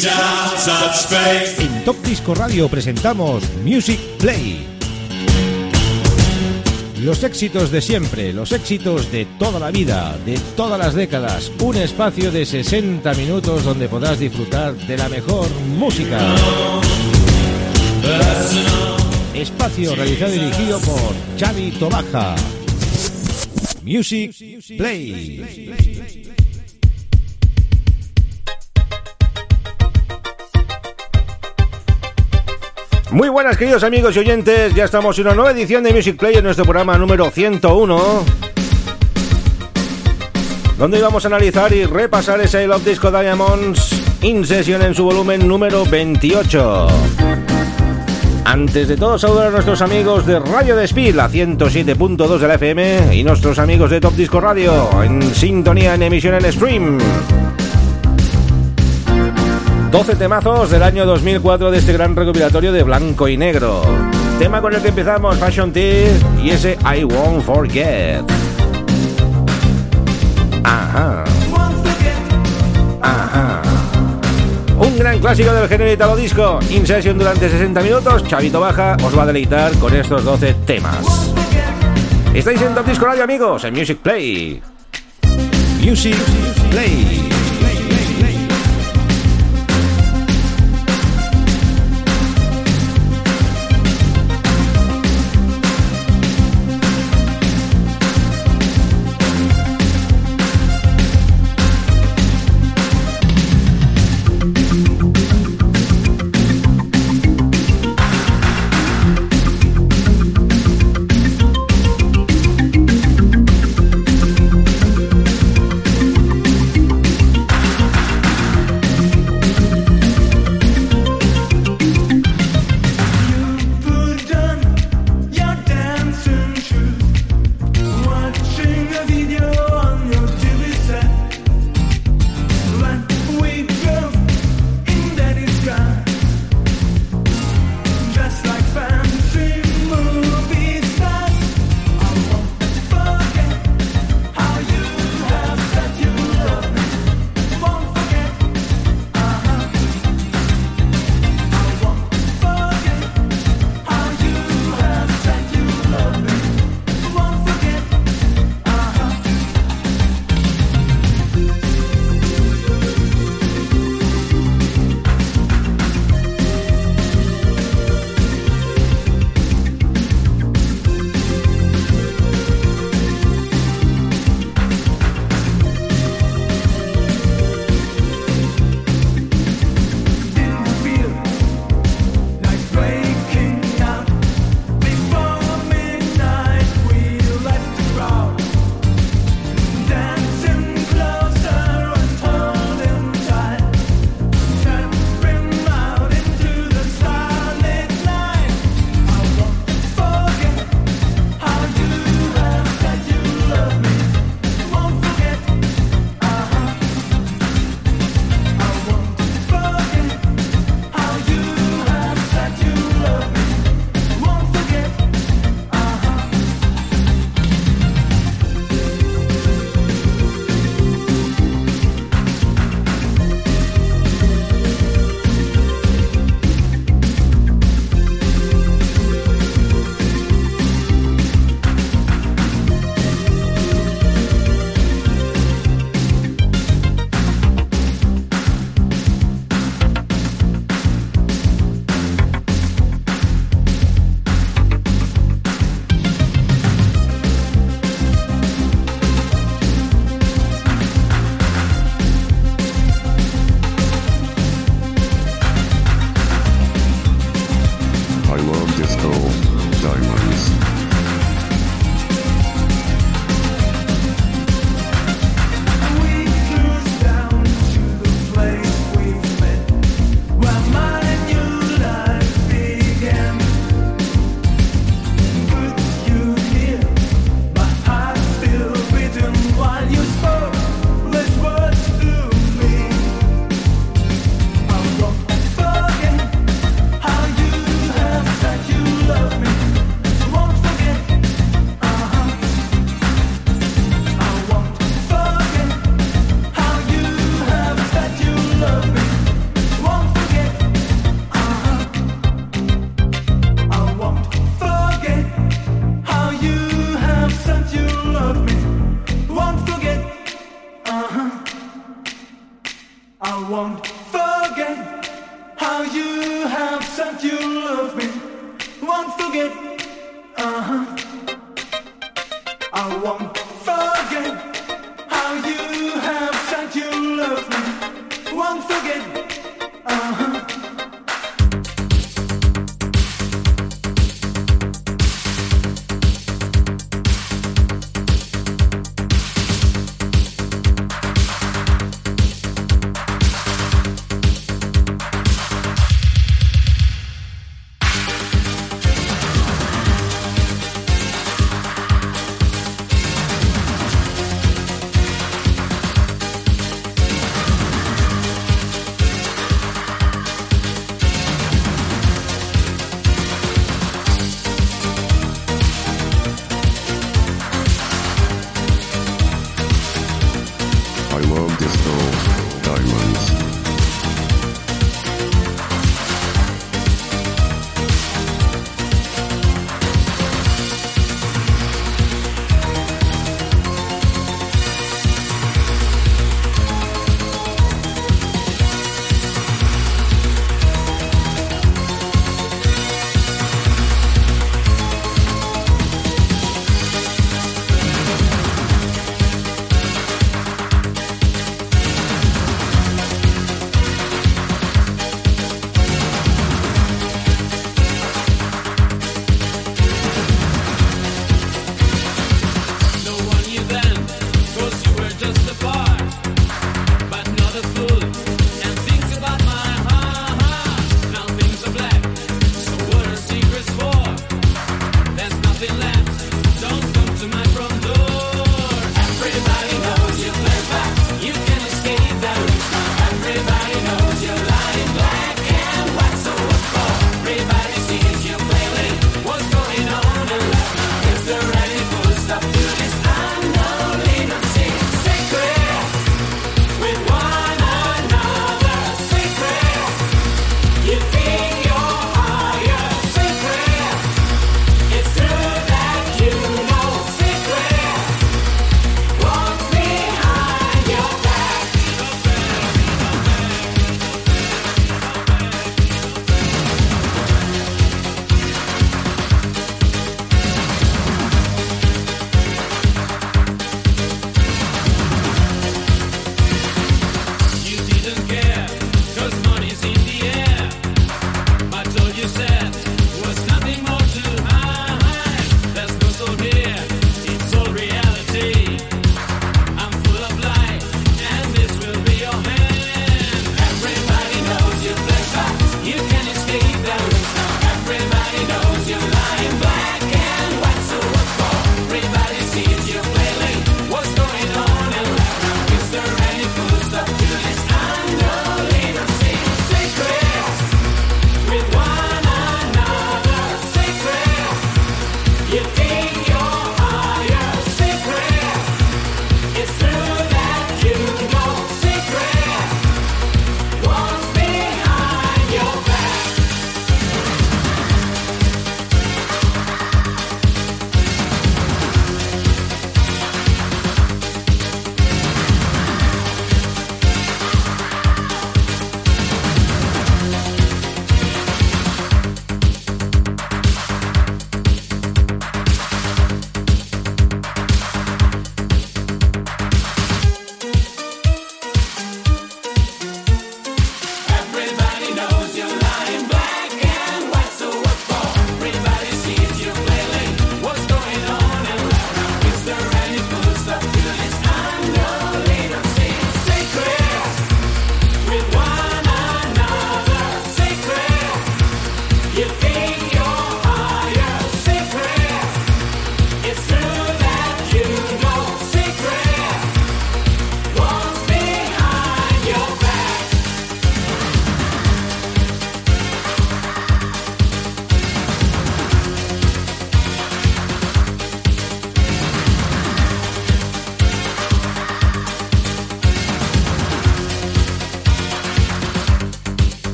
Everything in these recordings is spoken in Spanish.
En Top Disco Radio presentamos Music Play. Los éxitos de siempre, los éxitos de toda la vida, de todas las décadas. Un espacio de 60 minutos donde podrás disfrutar de la mejor música. Espacio realizado y dirigido por Xavi Tobaja. Music Play. Muy buenas queridos amigos y oyentes, ya estamos en una nueva edición de Music Play en nuestro programa número 101 donde vamos a analizar y repasar ese Love Disco Diamonds in session en su volumen número 28. Antes de todo saludar a nuestros amigos de Radio Despil, la 107.2 de la FM y nuestros amigos de Top Disco Radio en sintonía en emisión en stream. 12 temazos del año 2004 de este gran recopilatorio de blanco y negro. Tema con el que empezamos, Fashion Tea y ese I Won't Forget. Ajá. Ajá. Un gran clásico del género italo disco. In session durante 60 minutos. Chavito Baja os va a deleitar con estos 12 temas. Estáis en Top Disco Radio, amigos, en Music Play. Music Play.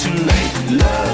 Tonight. Love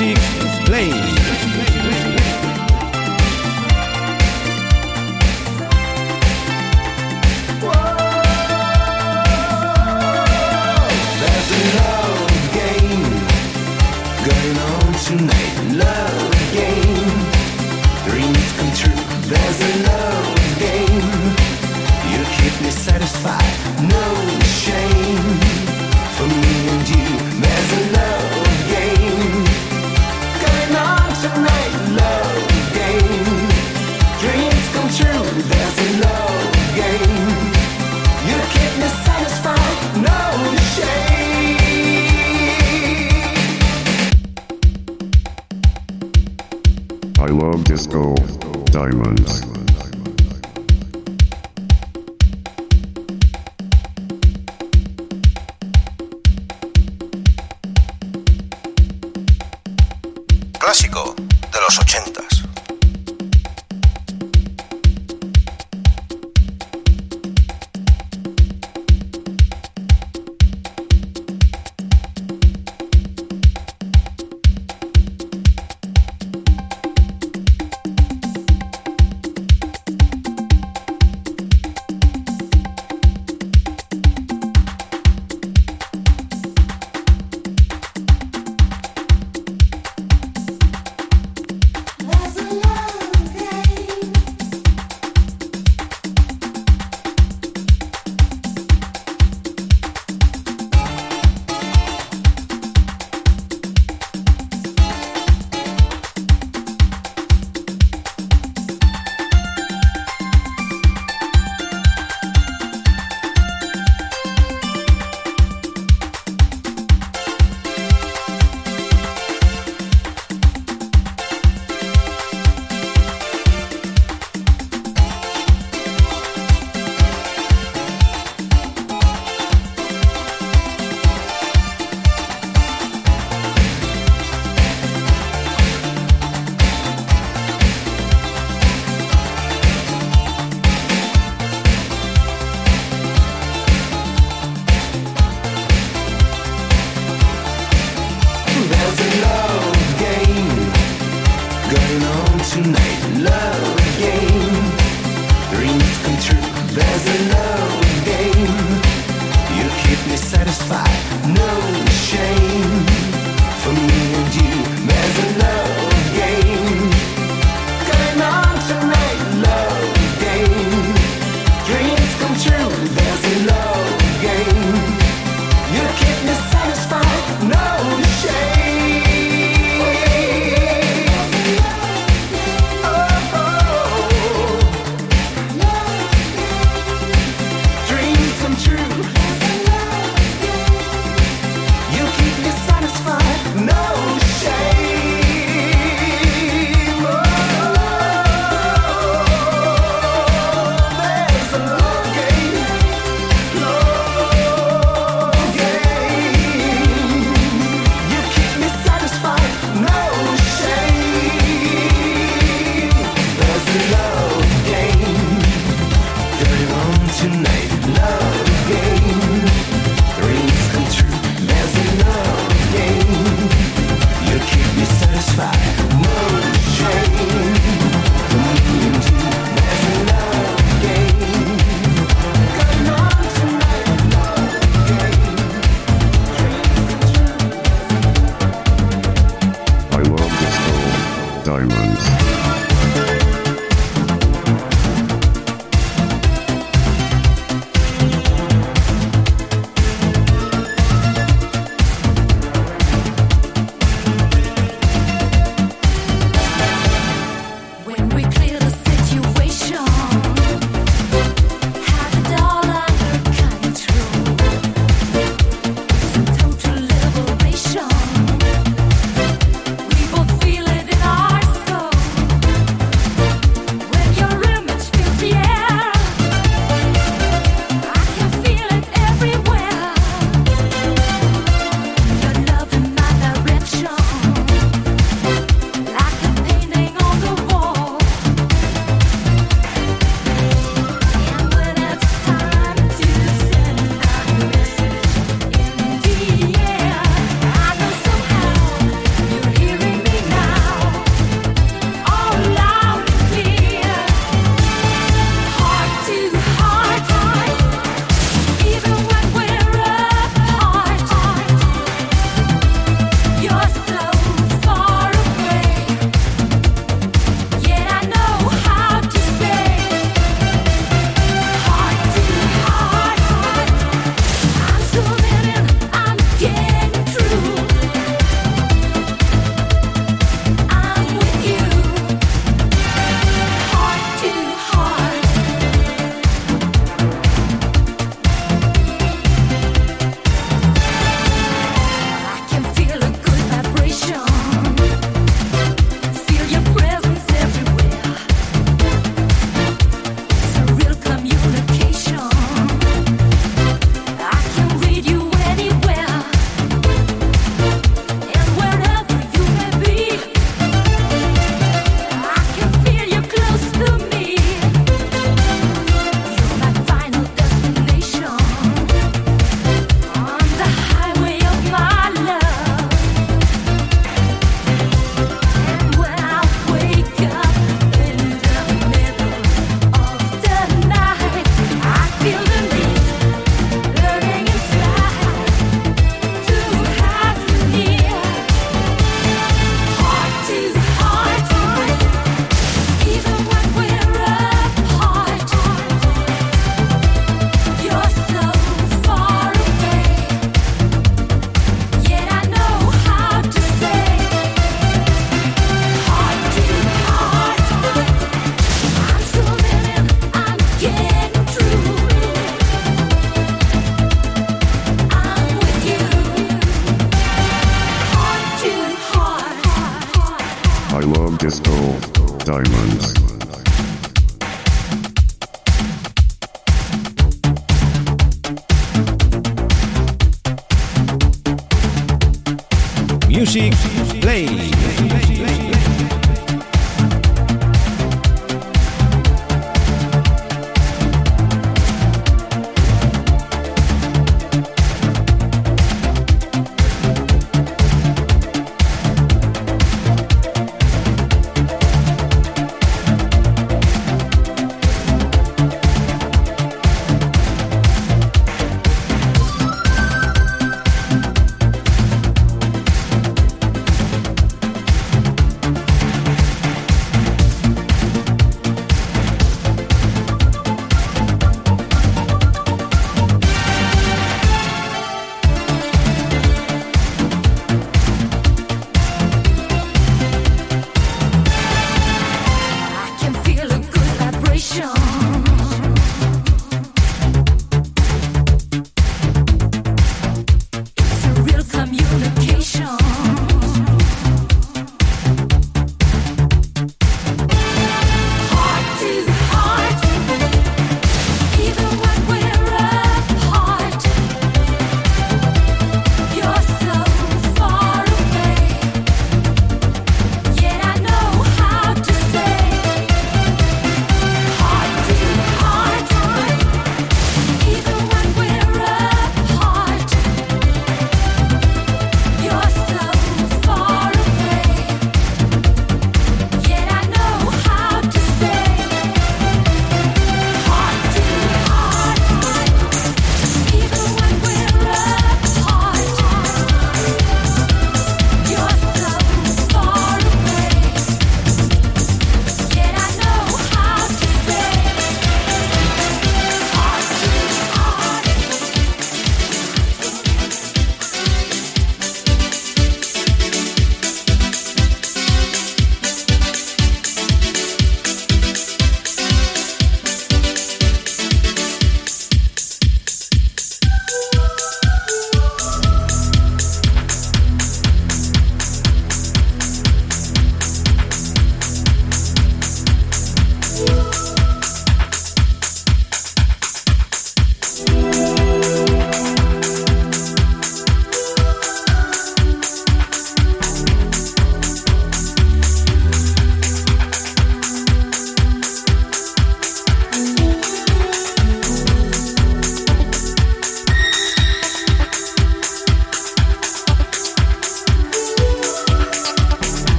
Music Play.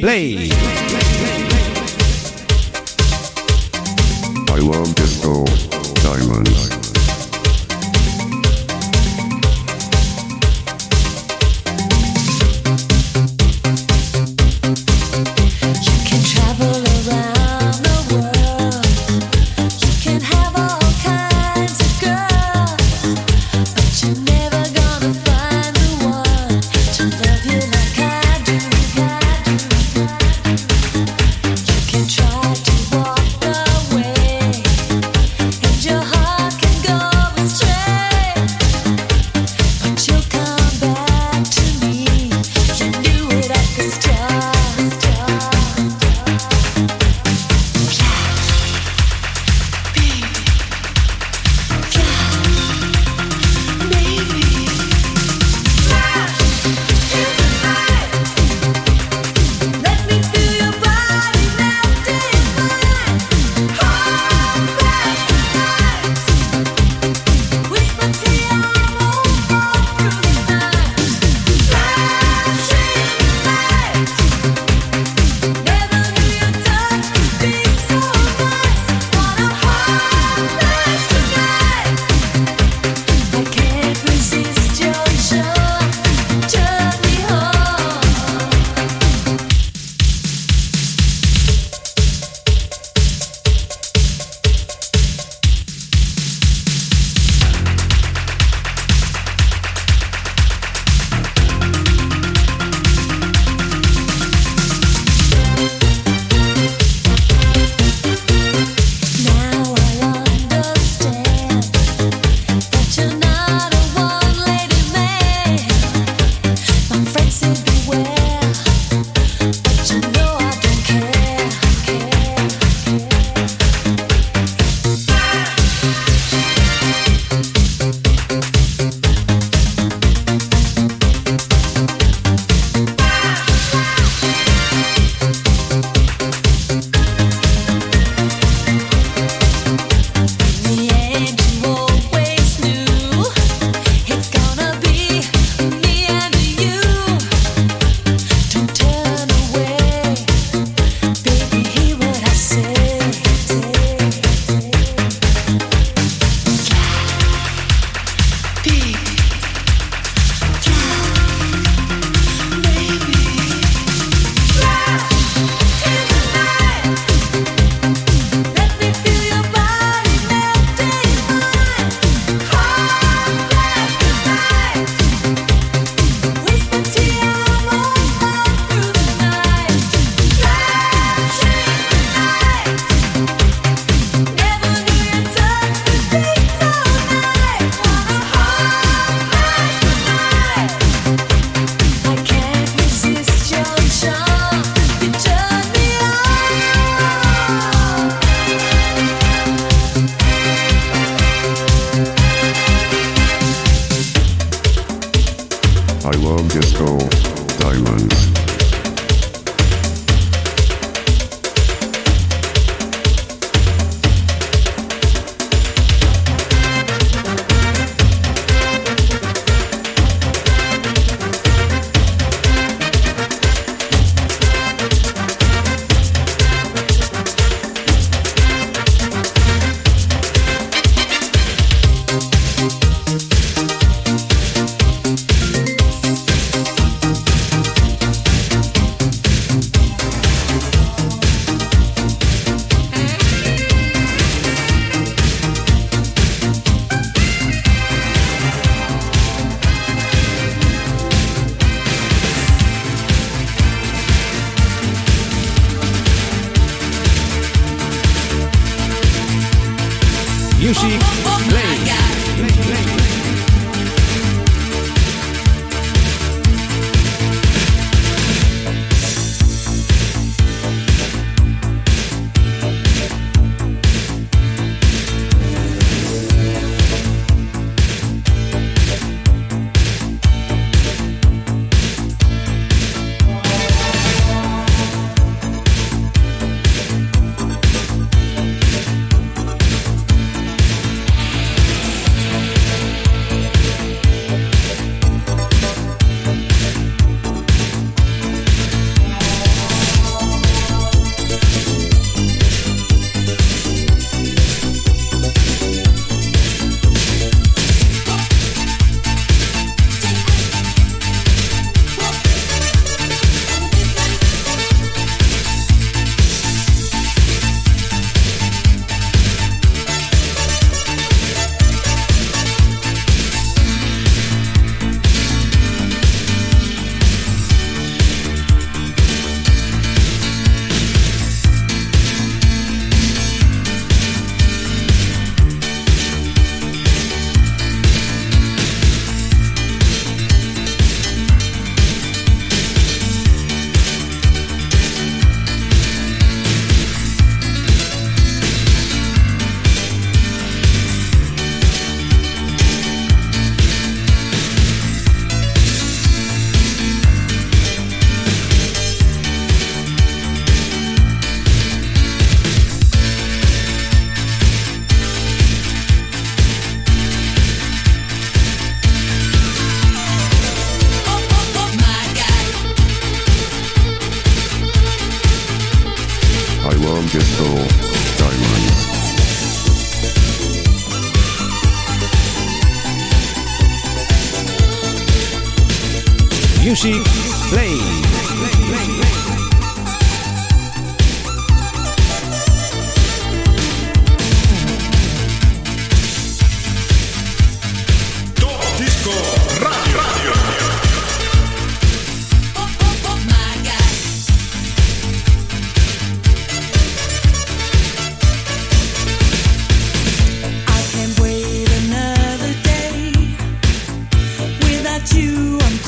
Music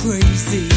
crazy.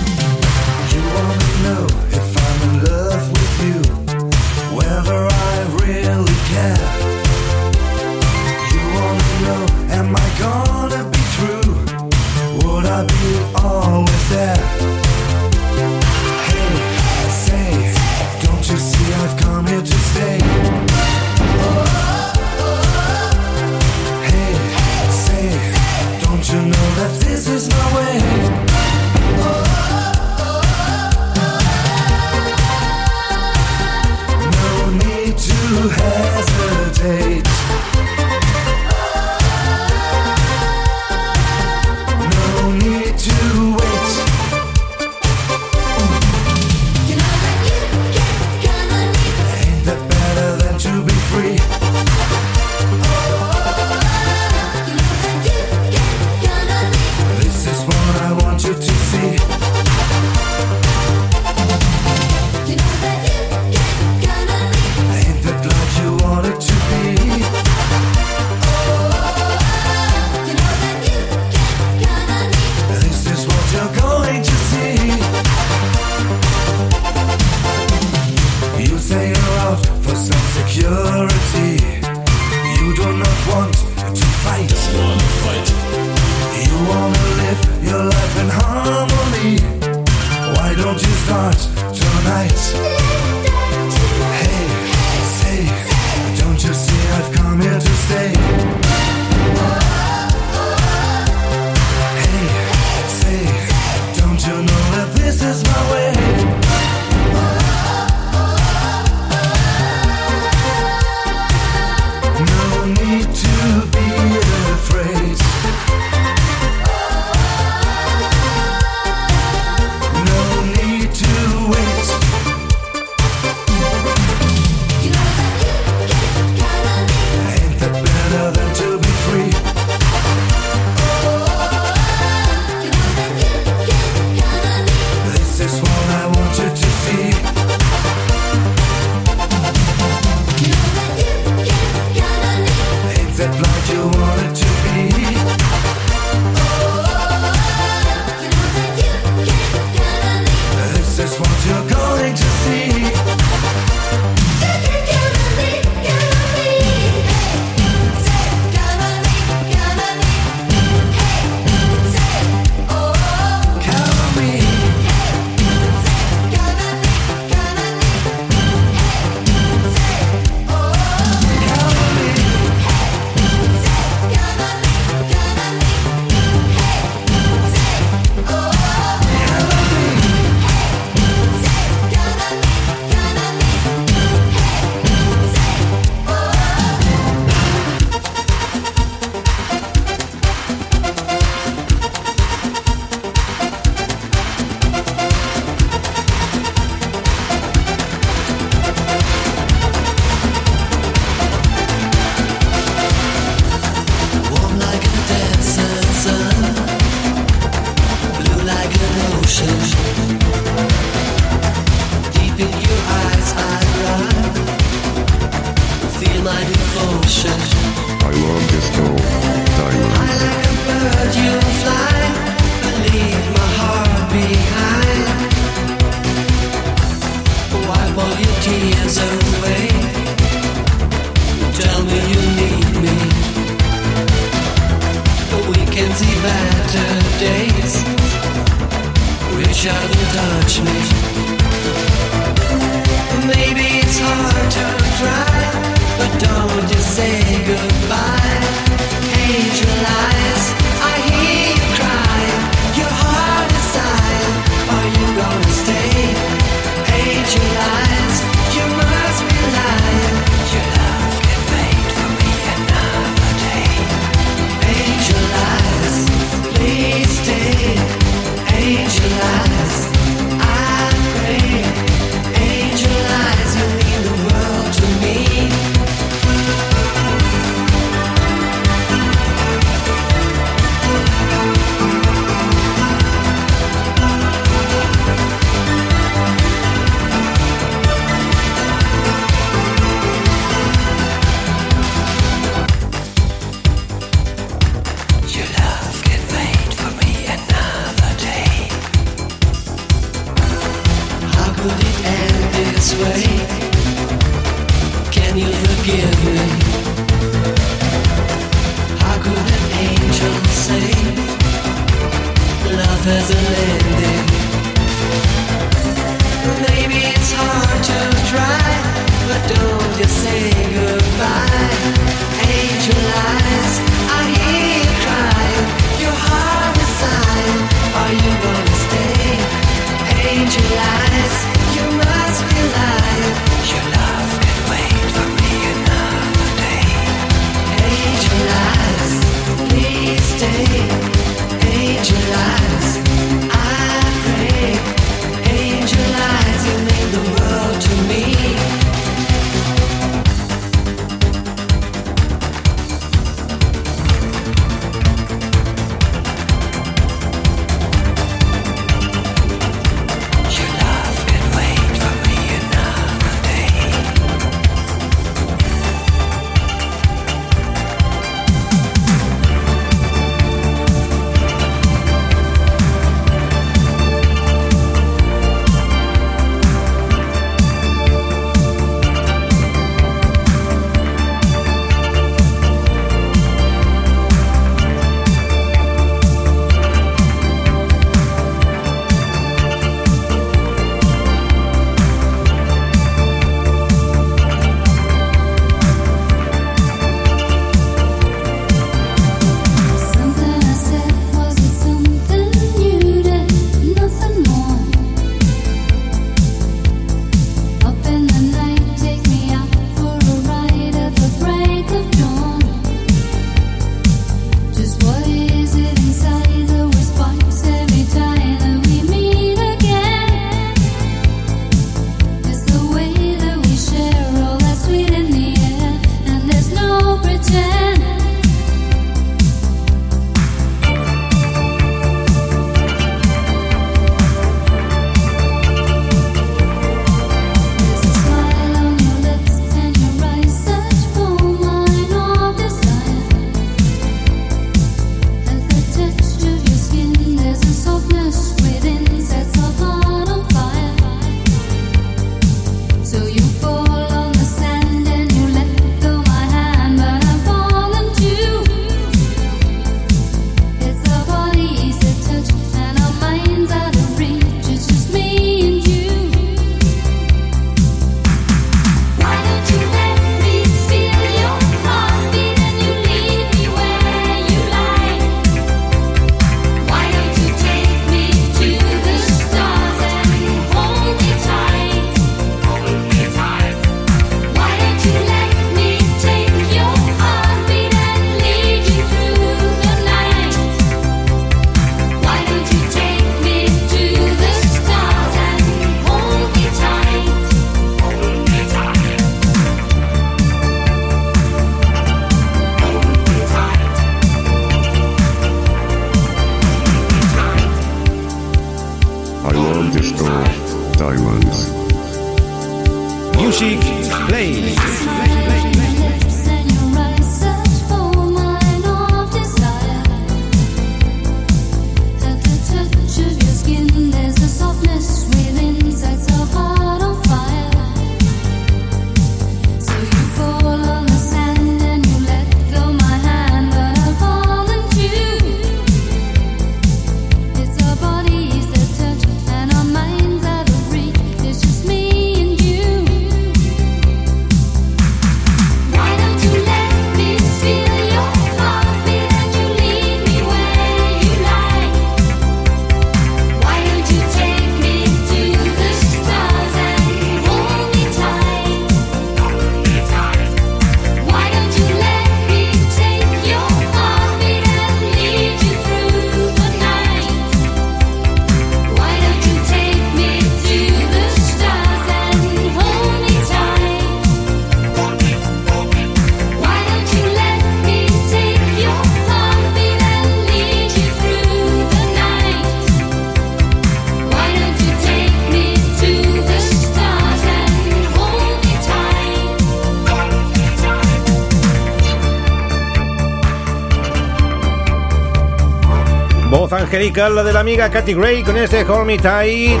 Angelical, la de la amiga Katy Gray con este Hold Me Tight.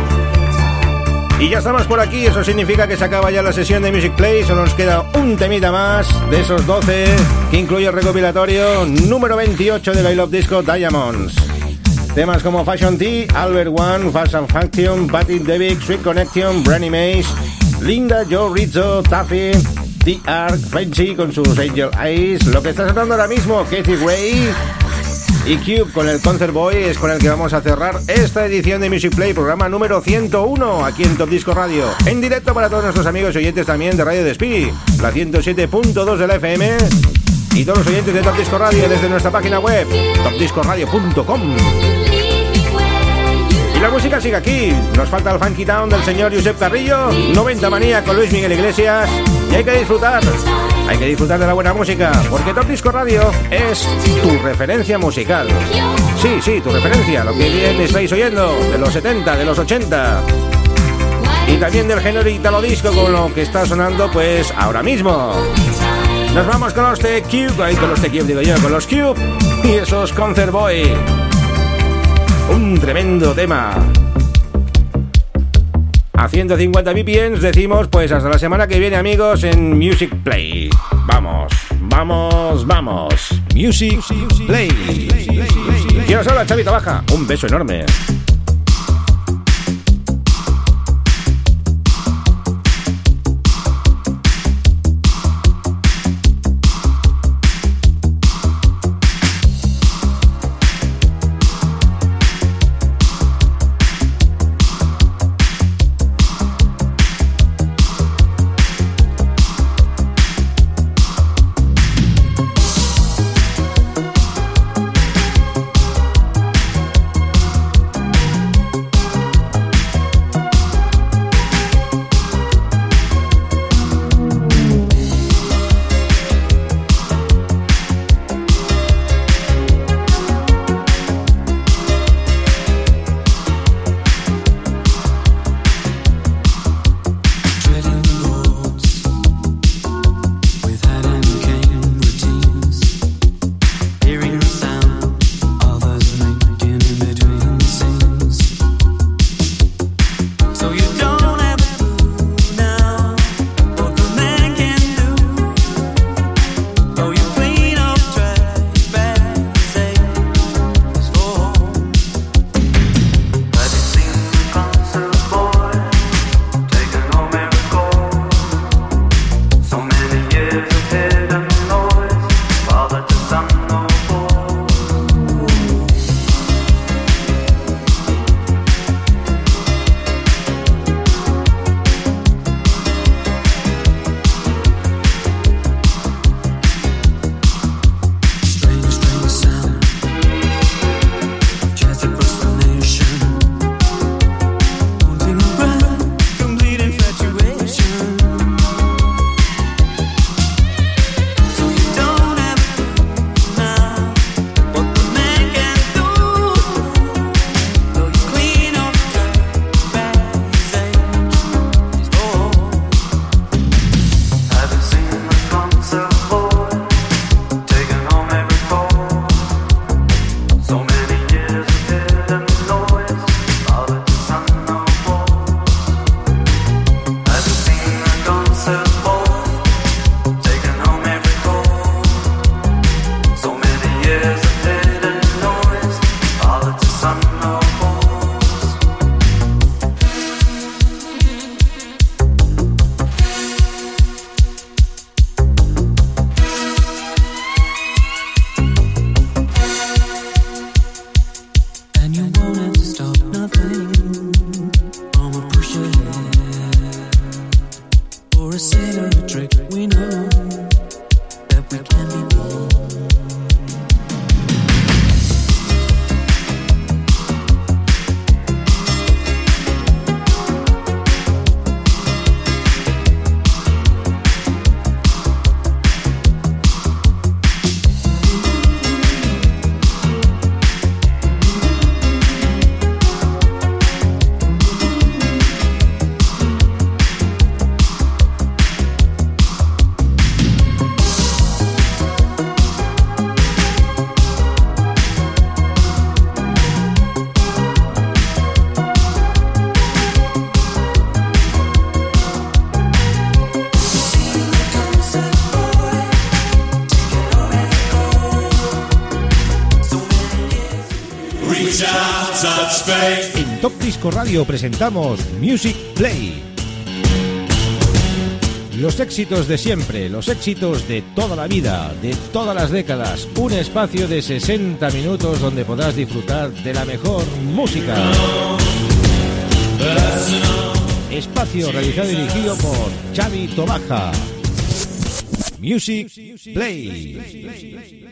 Y ya estamos por aquí, eso significa que se acaba ya la sesión de Music Play, solo nos queda un temita más de esos 12 que incluye el recopilatorio número 28 de la I Love Disco Diamonds. Temas como Fashion Tea, Albert One, Fast and Function, Patty Devick, Sweet Connection, Brandy Mays, Linda, Joe Rizzo, Taffy, The Ark, Frenchy con sus Angel Eyes, lo que está sonando ahora mismo, Katy Gray y Cube con el Concert Boy es con el que vamos a cerrar esta edición de Music Play, programa número 101 aquí en Top Disco Radio. En directo para todos nuestros amigos y oyentes también de Radio Despí, la 107.2 de la FM y todos los oyentes de Top Disco Radio desde nuestra página web, topdiscoradio.com. Y la música sigue aquí. Nos falta el Funky Town del señor Josep Carrillo, 90 manía con Luis Miguel Iglesias. Y hay que disfrutar. Hay que disfrutar de la buena música, porque Top Disco Radio es tu referencia musical. Sí, sí, tu referencia, lo que bien estáis oyendo, de los 70, de los 80. Y también del género italo disco con lo que está sonando pues ahora mismo. Nos vamos con los T-Cube, con los T-Cube digo yo, con los Cube y esos Concert Boy. Un tremendo tema. A 150 BPMs decimos pues hasta la semana que viene amigos en Music Play. Vamos, vamos, vamos. Music Play. Quiero solo a Chavita Baja. Un beso enorme. Radio presentamos Music Play. Los éxitos de siempre, los éxitos de toda la vida, de todas las décadas. Un espacio de 60 minutos donde podrás disfrutar de la mejor música. Espacio realizado y dirigido por Xavi Tobaja. Music Play.